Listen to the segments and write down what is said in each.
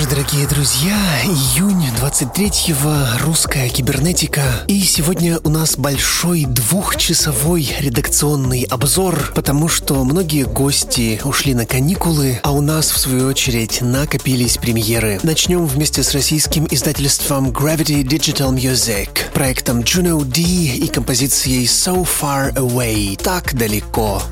Вечер, дорогие друзья. Июнь 23-го, русская кибернетика. И сегодня у нас большой двухчасовой редакционный обзор, потому что многие гости ушли на каникулы, а у нас, в свою очередь, накопились премьеры. Начнем вместе с российским издательством Gravity Digital Music, проектом Juno D и композицией So Far Away, так далеко.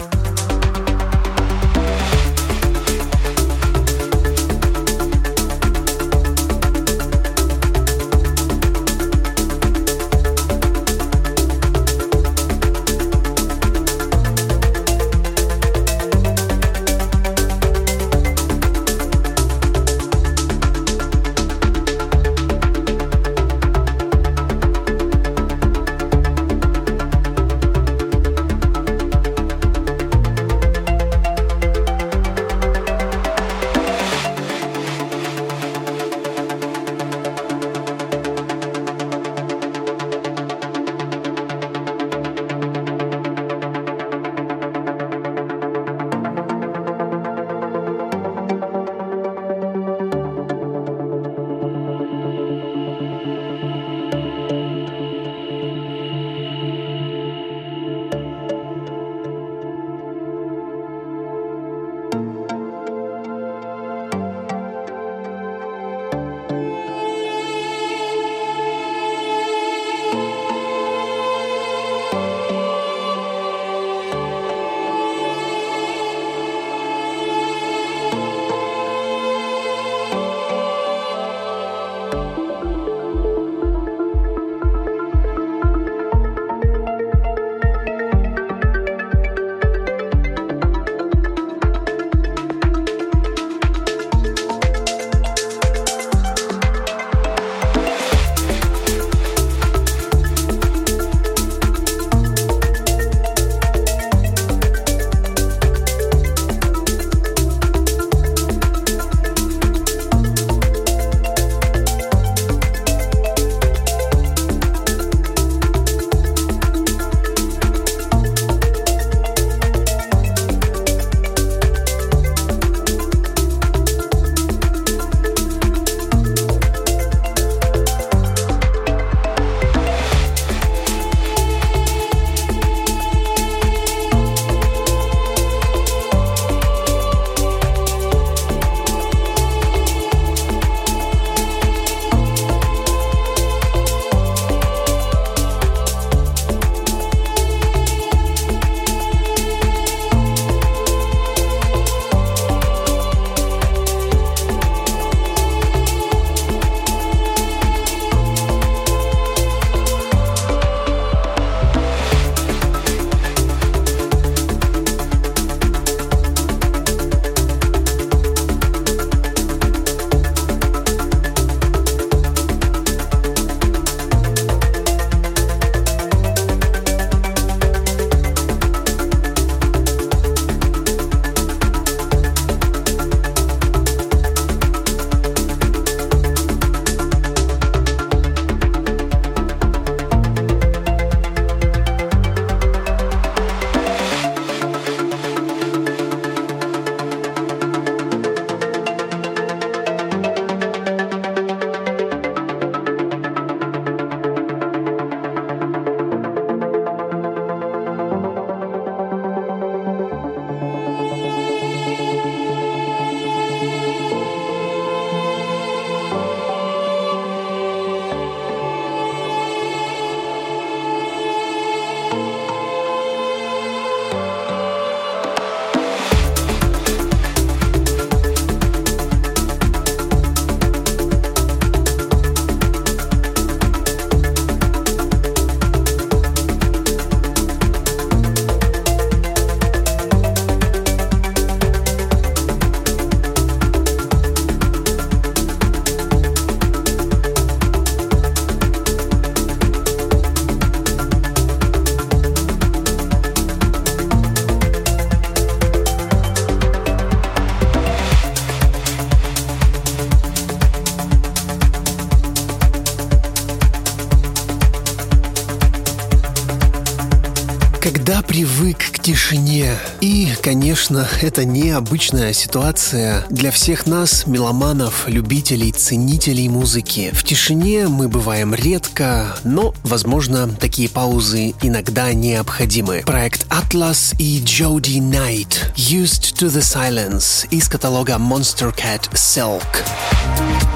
Конечно, это необычная ситуация для всех нас, меломанов, любителей, ценителей музыки. В тишине мы бываем редко, но, возможно, такие паузы иногда необходимы. Проект Atlas и Jody Knight Used to the Silence из каталога Monster Cat Silk.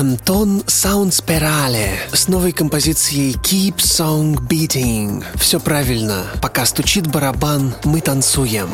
Антон Саундсперале с новой композицией Keep Song Beating. Все правильно. Пока стучит барабан, мы танцуем.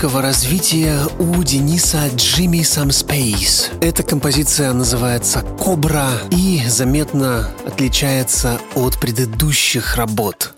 Творческого развития у Дениса Some Space. Эта композиция называется «Кобра» и заметно отличается от предыдущих работ.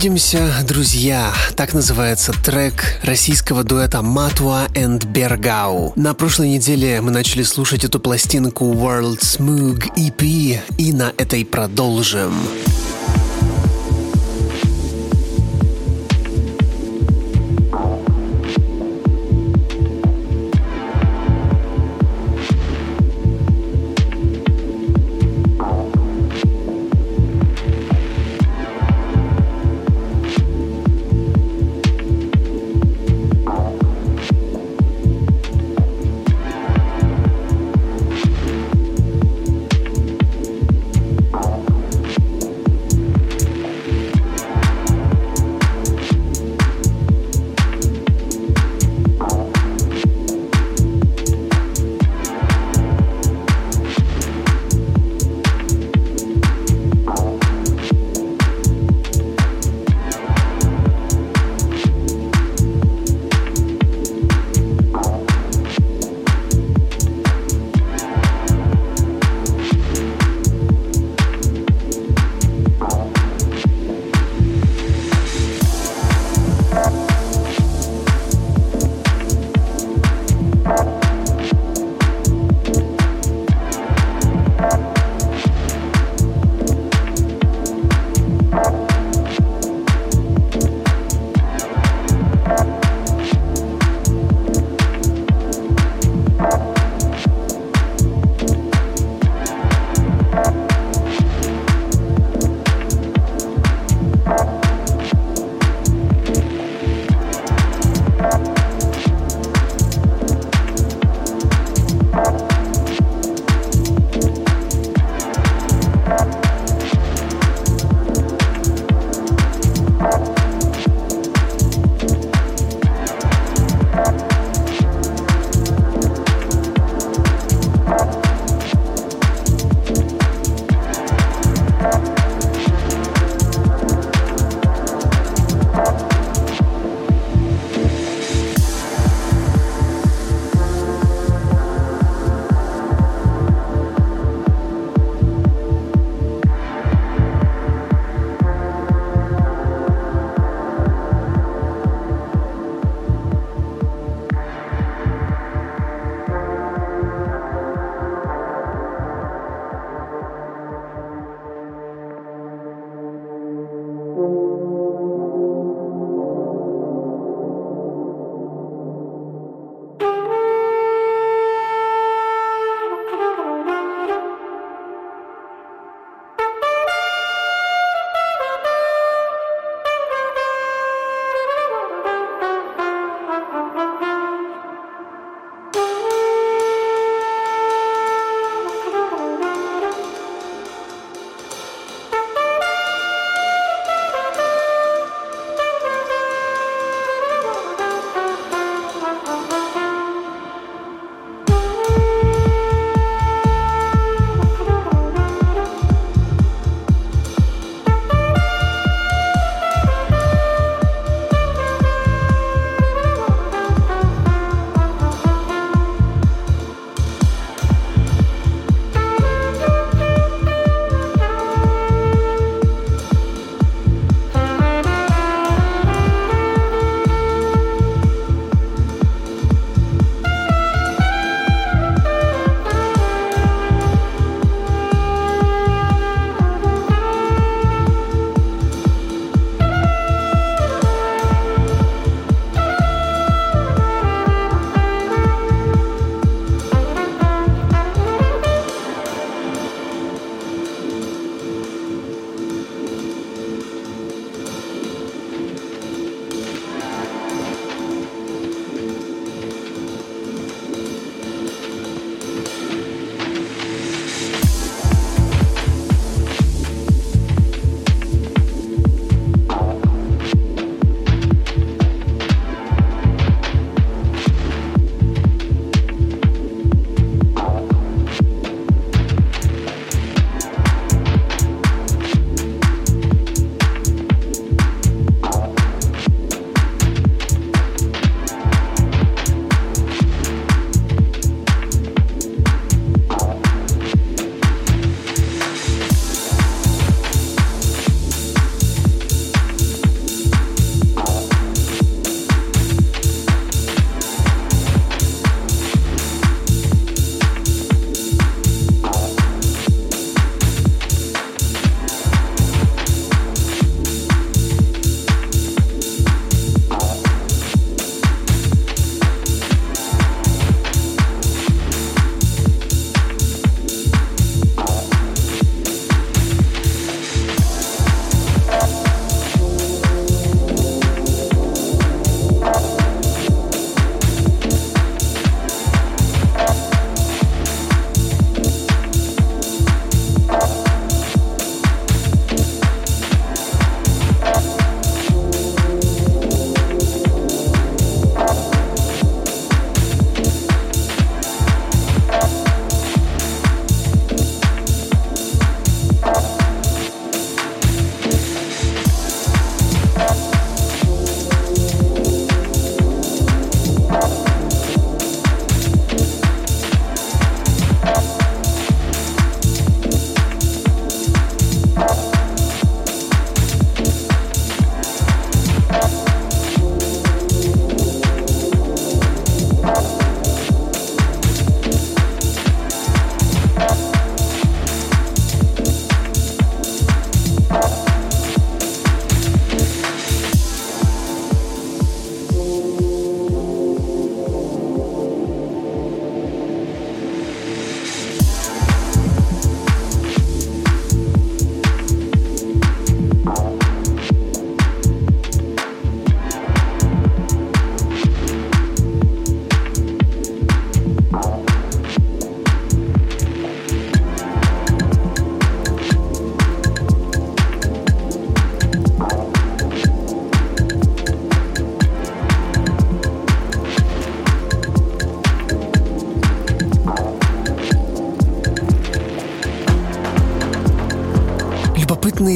Увидимся, друзья. Так называется трек российского дуэта Матуа and Бергау. На прошлой неделе мы начали слушать эту пластинку World Smooth EP и на этой продолжим. Любопытный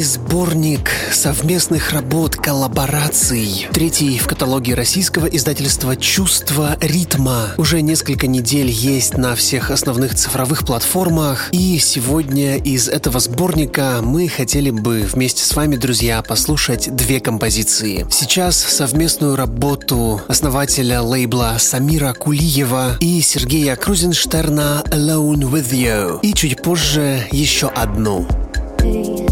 сборник совместных работ, коллабораций. Третий в каталоге российского издательства «Чувство ритма». Уже несколько недель есть на всех основных цифровых платформах. И сегодня из этого сборника мы хотели бы вместе с вами, друзья, послушать две композиции. Сейчас совместную работу основателя лейбла Самира Кулиева и Сергея Крузенштерна «Alone With You». И чуть позже еще одну. desire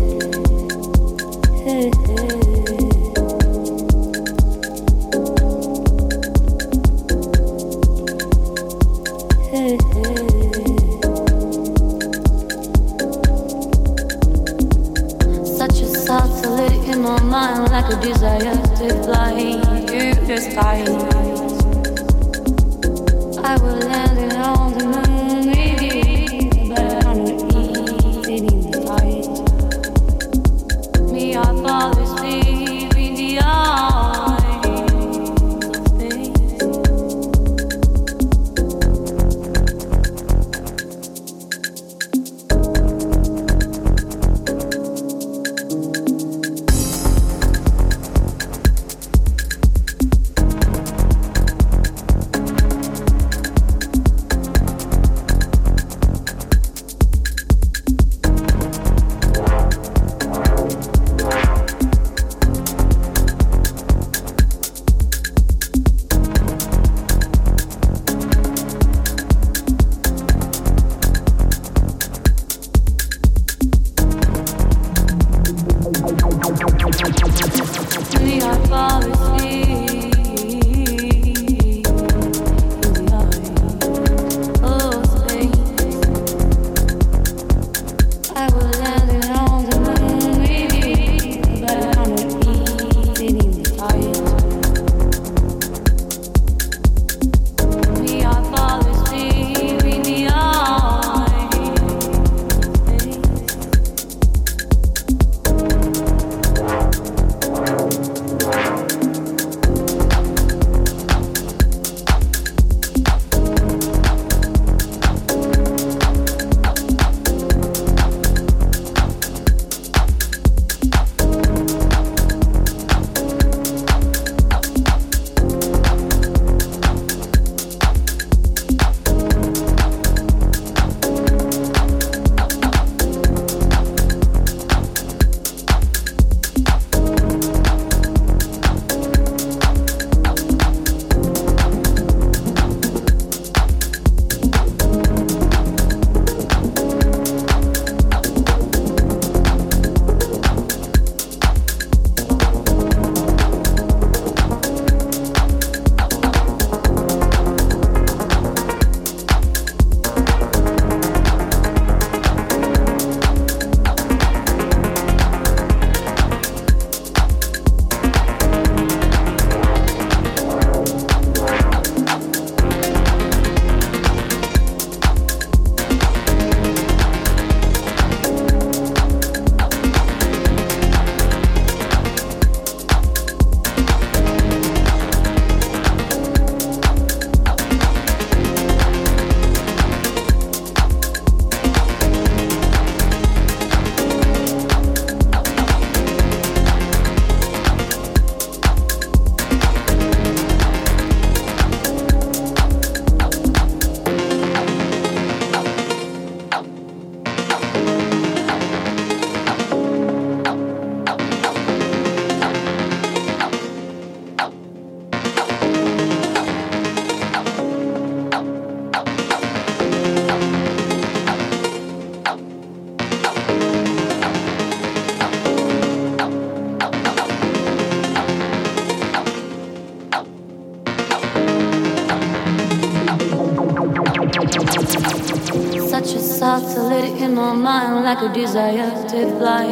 like a desire to fly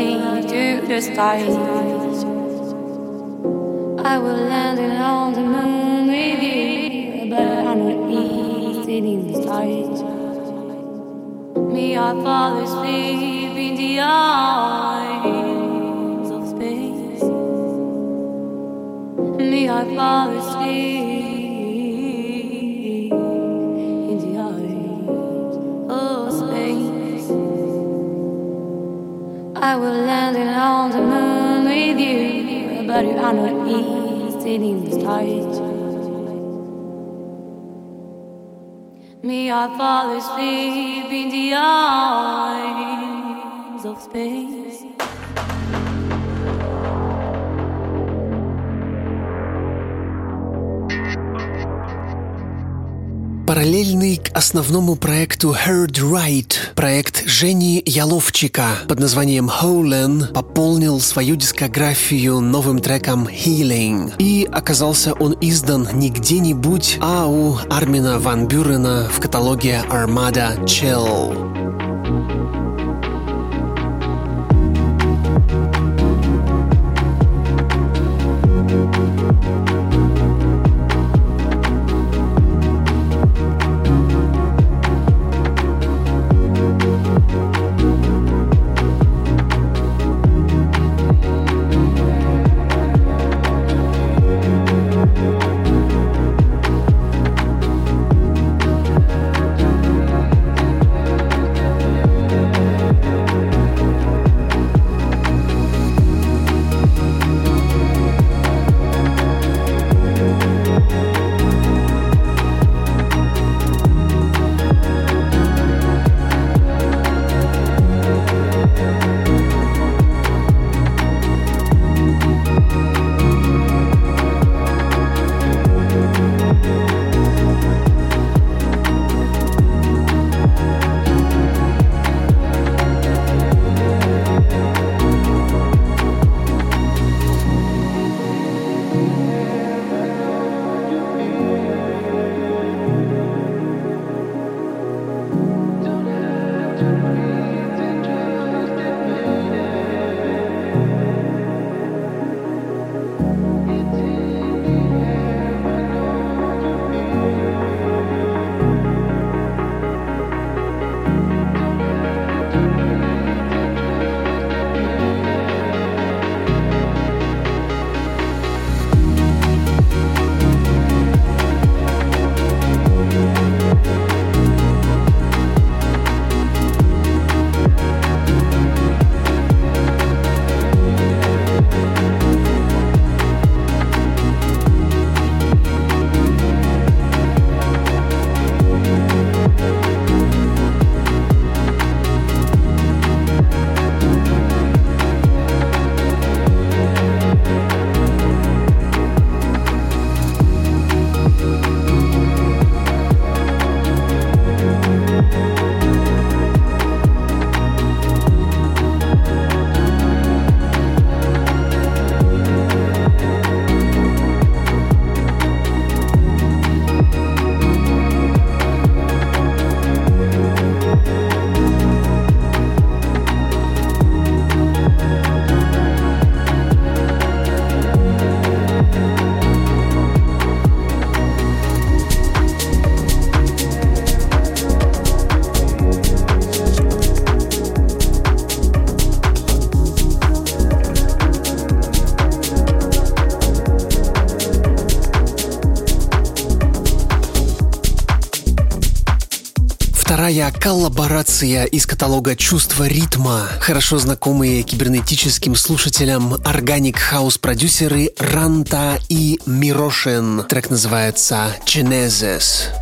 to the skies. I will land on the moon with you, but I'm not easy in the stars. Me, I fall asleep in the eyes of space. Me, I fall asleep. I will land it on the moon with you, but you are not easy in the stars. Me, I fall asleep in the eyes of space. Параллельный к основному проекту Heard Right, проект Жени Яловчика под названием Holen пополнил свою дискографию новым треком Healing. И оказался он издан не где-нибудь, а у Армина Ван Бюрена в каталоге Armada Chill. Вторая коллаборация из каталога «Чувство ритма». Хорошо знакомые кибернетическим слушателям органик хаус продюсеры Ранта и Мирошин. Трек называется «Genesis».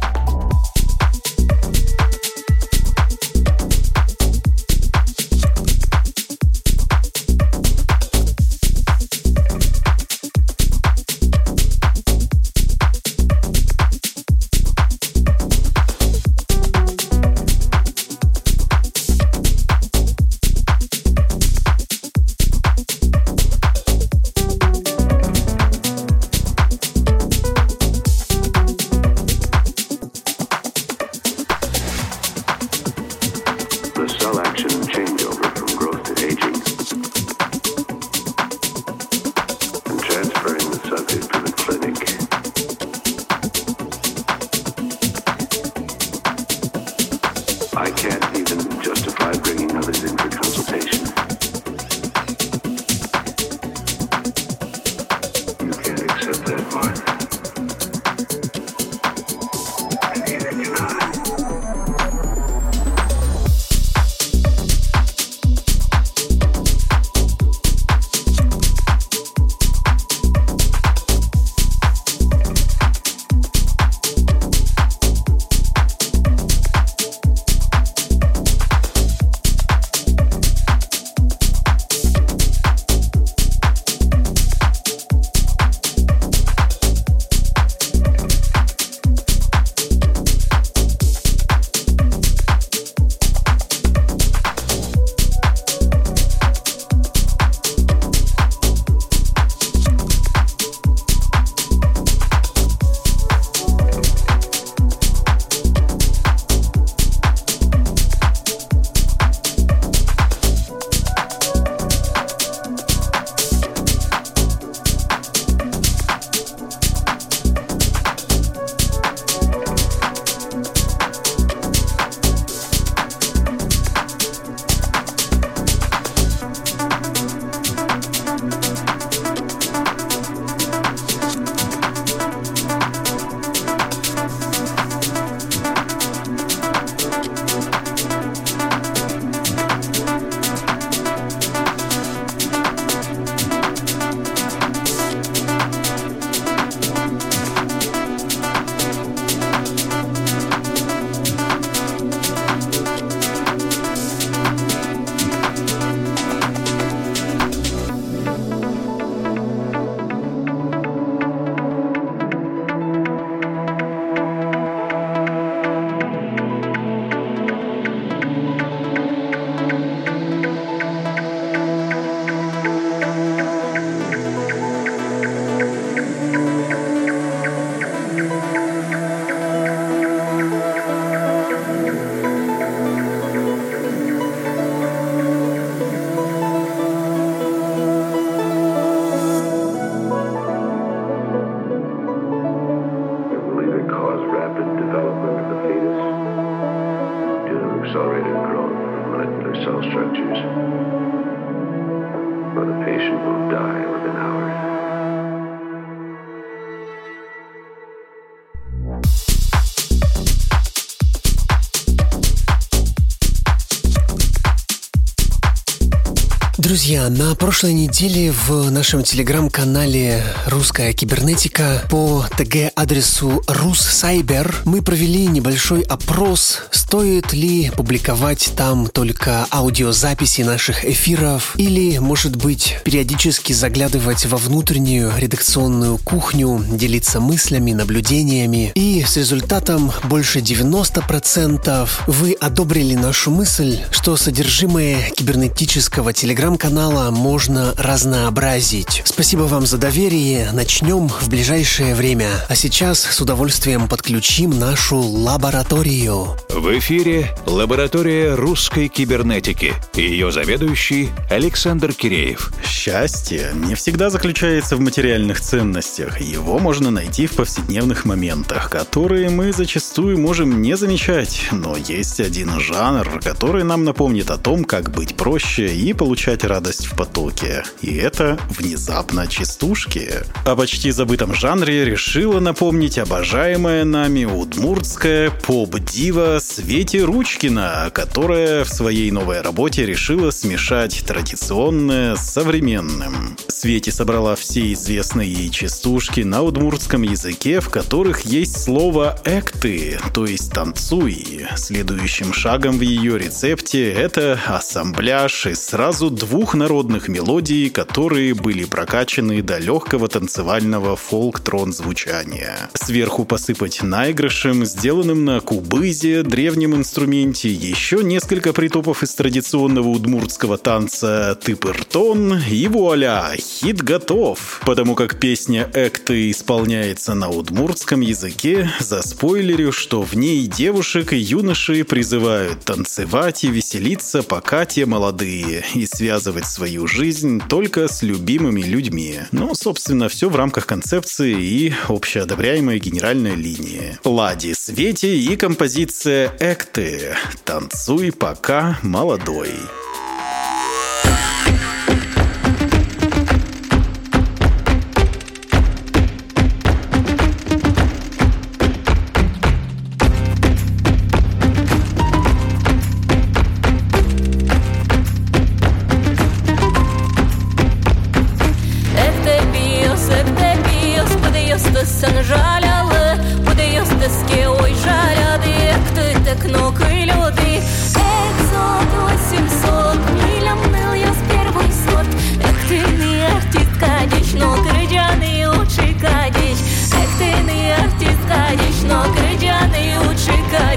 Друзья, на прошлой неделе в нашем телеграм-канале «Русская кибернетика» по ТГ-адресу «Руссайбер» мы провели небольшой опрос, стоит ли публиковать там только аудиозаписи наших эфиров или, может быть, периодически заглядывать во внутреннюю редакционную кухню, делиться мыслями, наблюдениями. И с результатом больше 90% вы одобрили нашу мысль, что содержимое кибернетического телеграм телеграм-канала можно разнообразить. Спасибо вам за доверие. Начнем в ближайшее время. А сейчас с удовольствием подключим нашу лабораторию. В эфире лаборатория русской кибернетики. Ее заведующий Александр Киреев. Счастье не всегда заключается в материальных ценностях. Его можно найти в повседневных моментах, которые мы зачастую можем не замечать. Но есть один жанр, который нам напомнит о том, как быть проще и получать радость в потоке. И это внезапно частушки. О почти забытом жанре решила напомнить обожаемая нами удмуртская поп-дива Свете Ручкина, которая в своей новой работе решила смешать традиционное с современным. Свете собрала все известные ей частушки на удмуртском языке, в которых есть слово «экты», то есть «танцуй». Следующим шагом в ее рецепте это ассамбляж из сразу двух двух народных мелодий, которые были прокачаны до легкого танцевального фолк-трон звучания. Сверху посыпать наигрышем, сделанным на кубызе, древнем инструменте, еще несколько притопов из традиционного удмуртского танца «Тыпыртон» и вуаля, хит готов. Потому как песня «Экты» исполняется на удмуртском языке, за спойлерю, что в ней девушек и юноши призывают танцевать и веселиться, пока те молодые, и связывают связывать свою жизнь только с любимыми людьми. Но, собственно, все в рамках концепции и общеодобряемой генеральной линии. Лади Свете и композиция «Экты». «Танцуй пока молодой».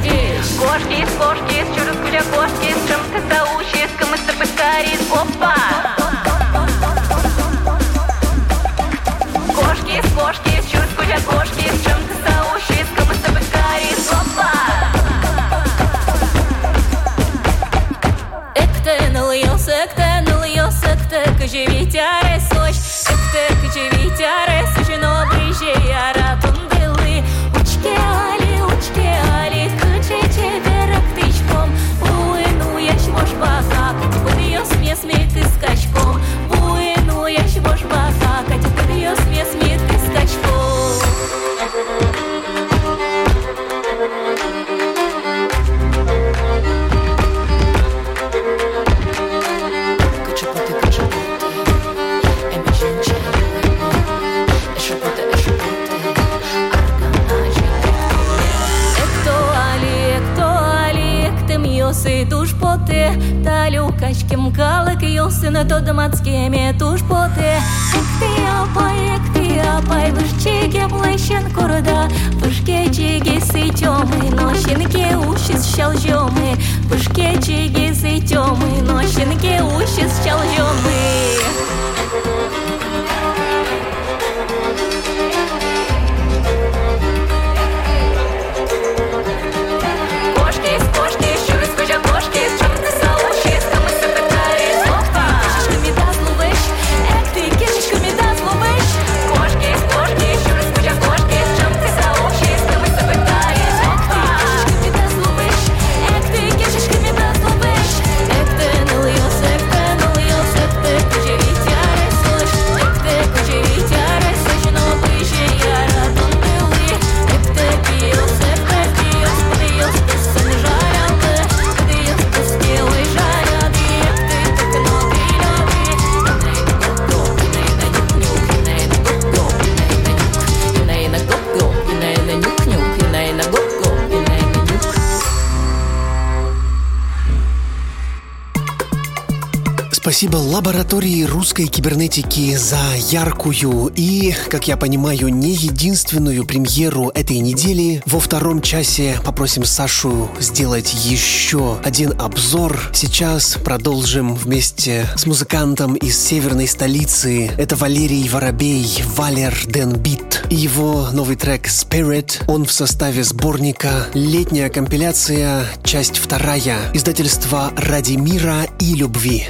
садись Кошки, кошки, через гуля кошки С чем ты заучишь, кому с тобой горит Опа! Кошки, из кошки, через гуля кошки стінки, у ще щелжоми. Спасибо лаборатории русской кибернетики за яркую и, как я понимаю, не единственную премьеру этой недели. Во втором часе попросим Сашу сделать еще один обзор. Сейчас продолжим вместе с музыкантом из северной столицы. Это Валерий Воробей, Валер Денбит. И его новый трек Spirit. Он в составе сборника «Летняя компиляция. Часть вторая». Издательство «Ради мира и любви».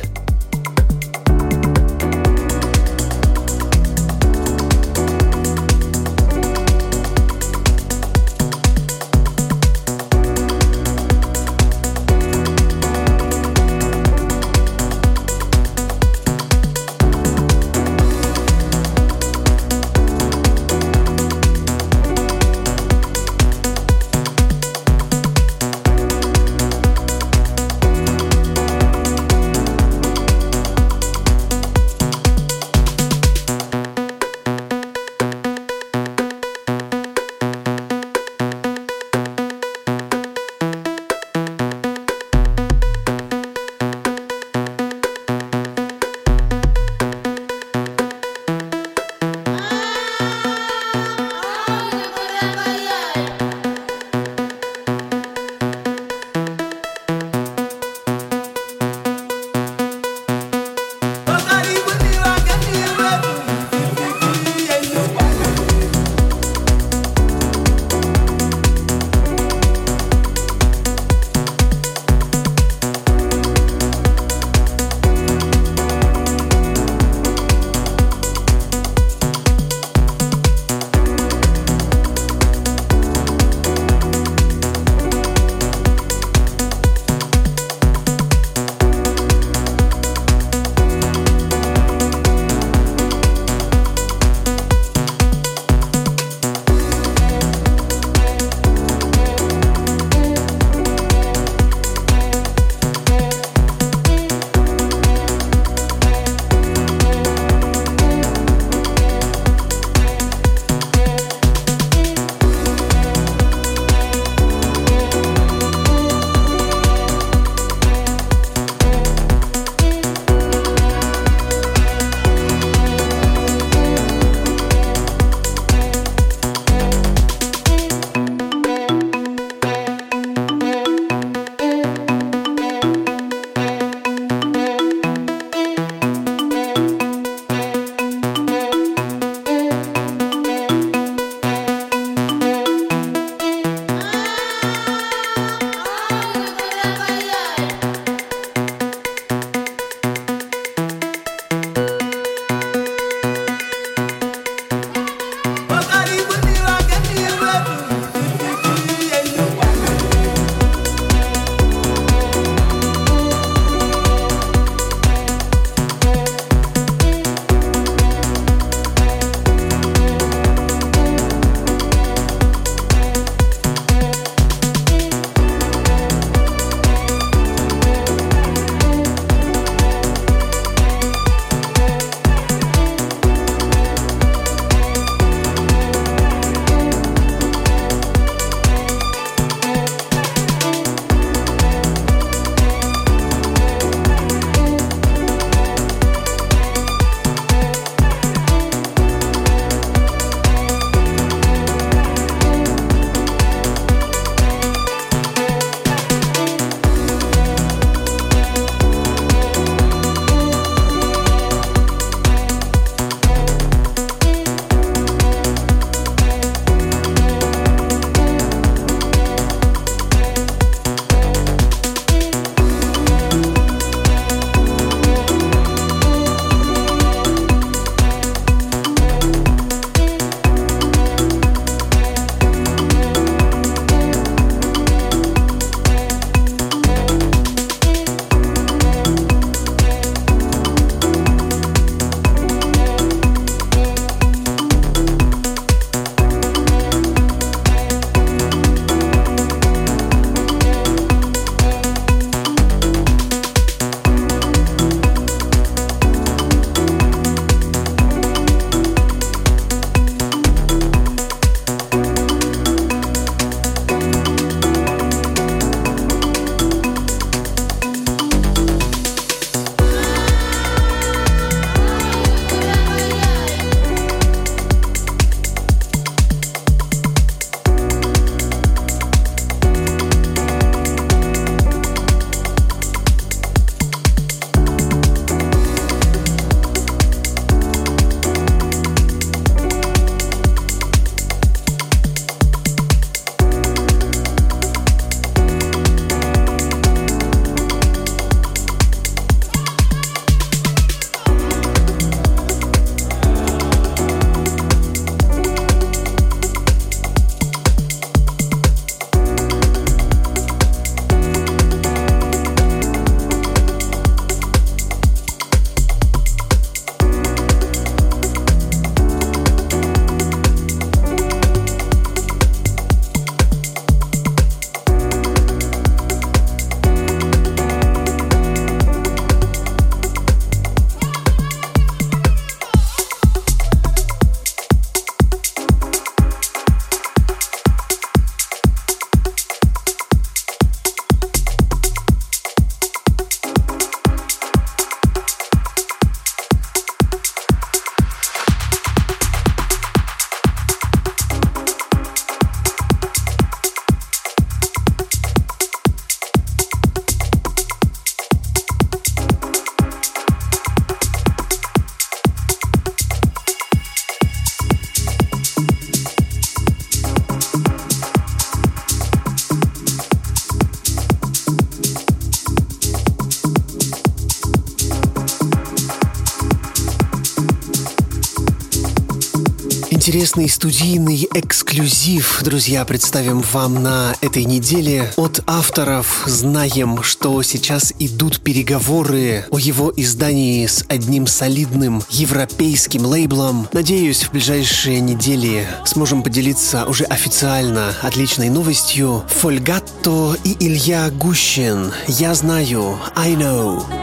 Интересный студийный эксклюзив, друзья, представим вам на этой неделе. От авторов знаем, что сейчас идут переговоры о его издании с одним солидным европейским лейблом. Надеюсь, в ближайшие недели сможем поделиться уже официально отличной новостью. Фольгатто и Илья Гущин. Я знаю. I know.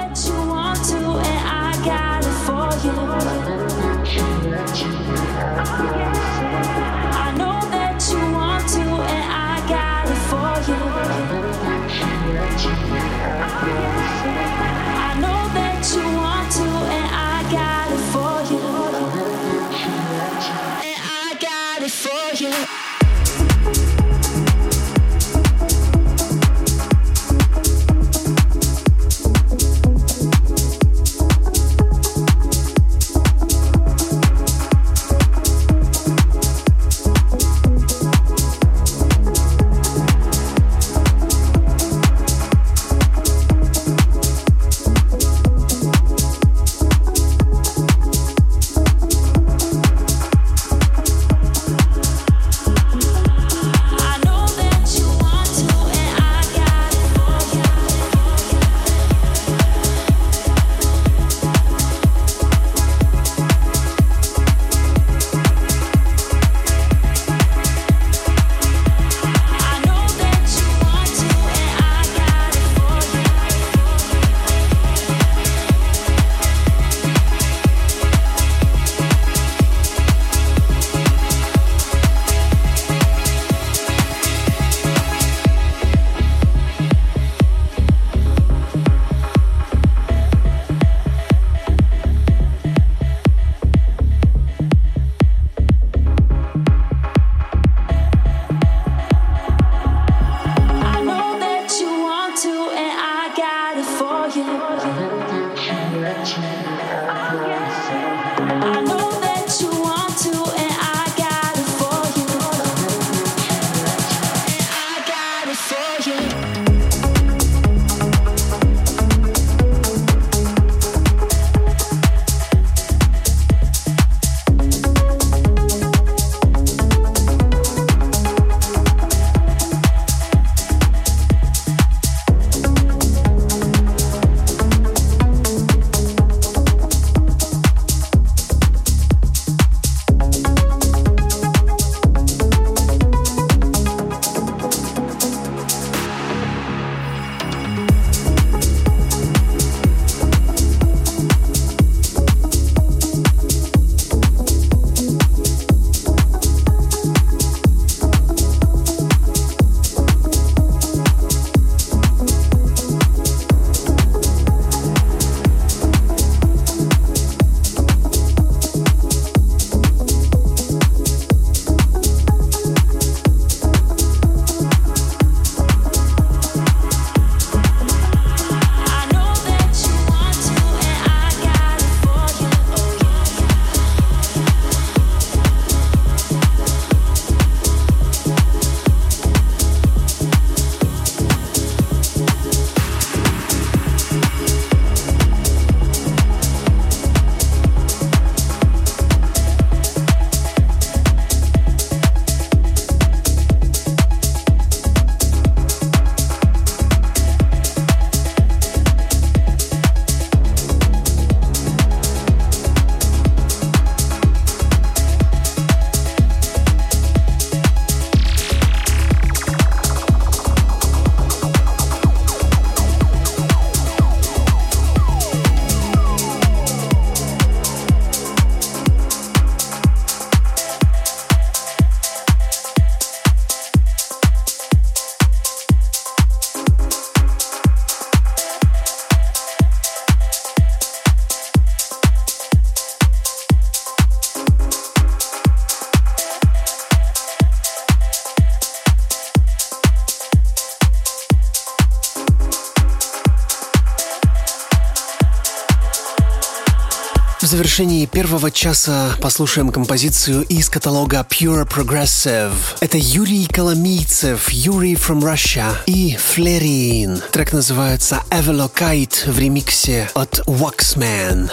Завершении первого часа послушаем композицию из каталога Pure Progressive. Это Юрий Коломийцев, Юрий from Russia и Флерин. Трек называется Evelokite в ремиксе от Waxman.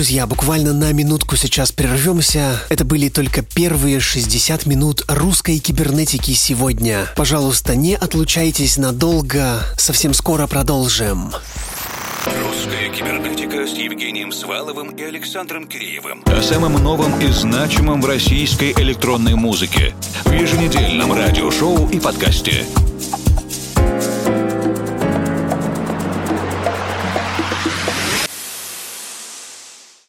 Друзья, буквально на минутку сейчас прервемся. Это были только первые 60 минут русской кибернетики сегодня. Пожалуйста, не отлучайтесь надолго. Совсем скоро продолжим. Русская кибернетика с Евгением Сваловым и Александром Киреевым. О самом новом и значимом в российской электронной музыке в еженедельном радиошоу и подкасте.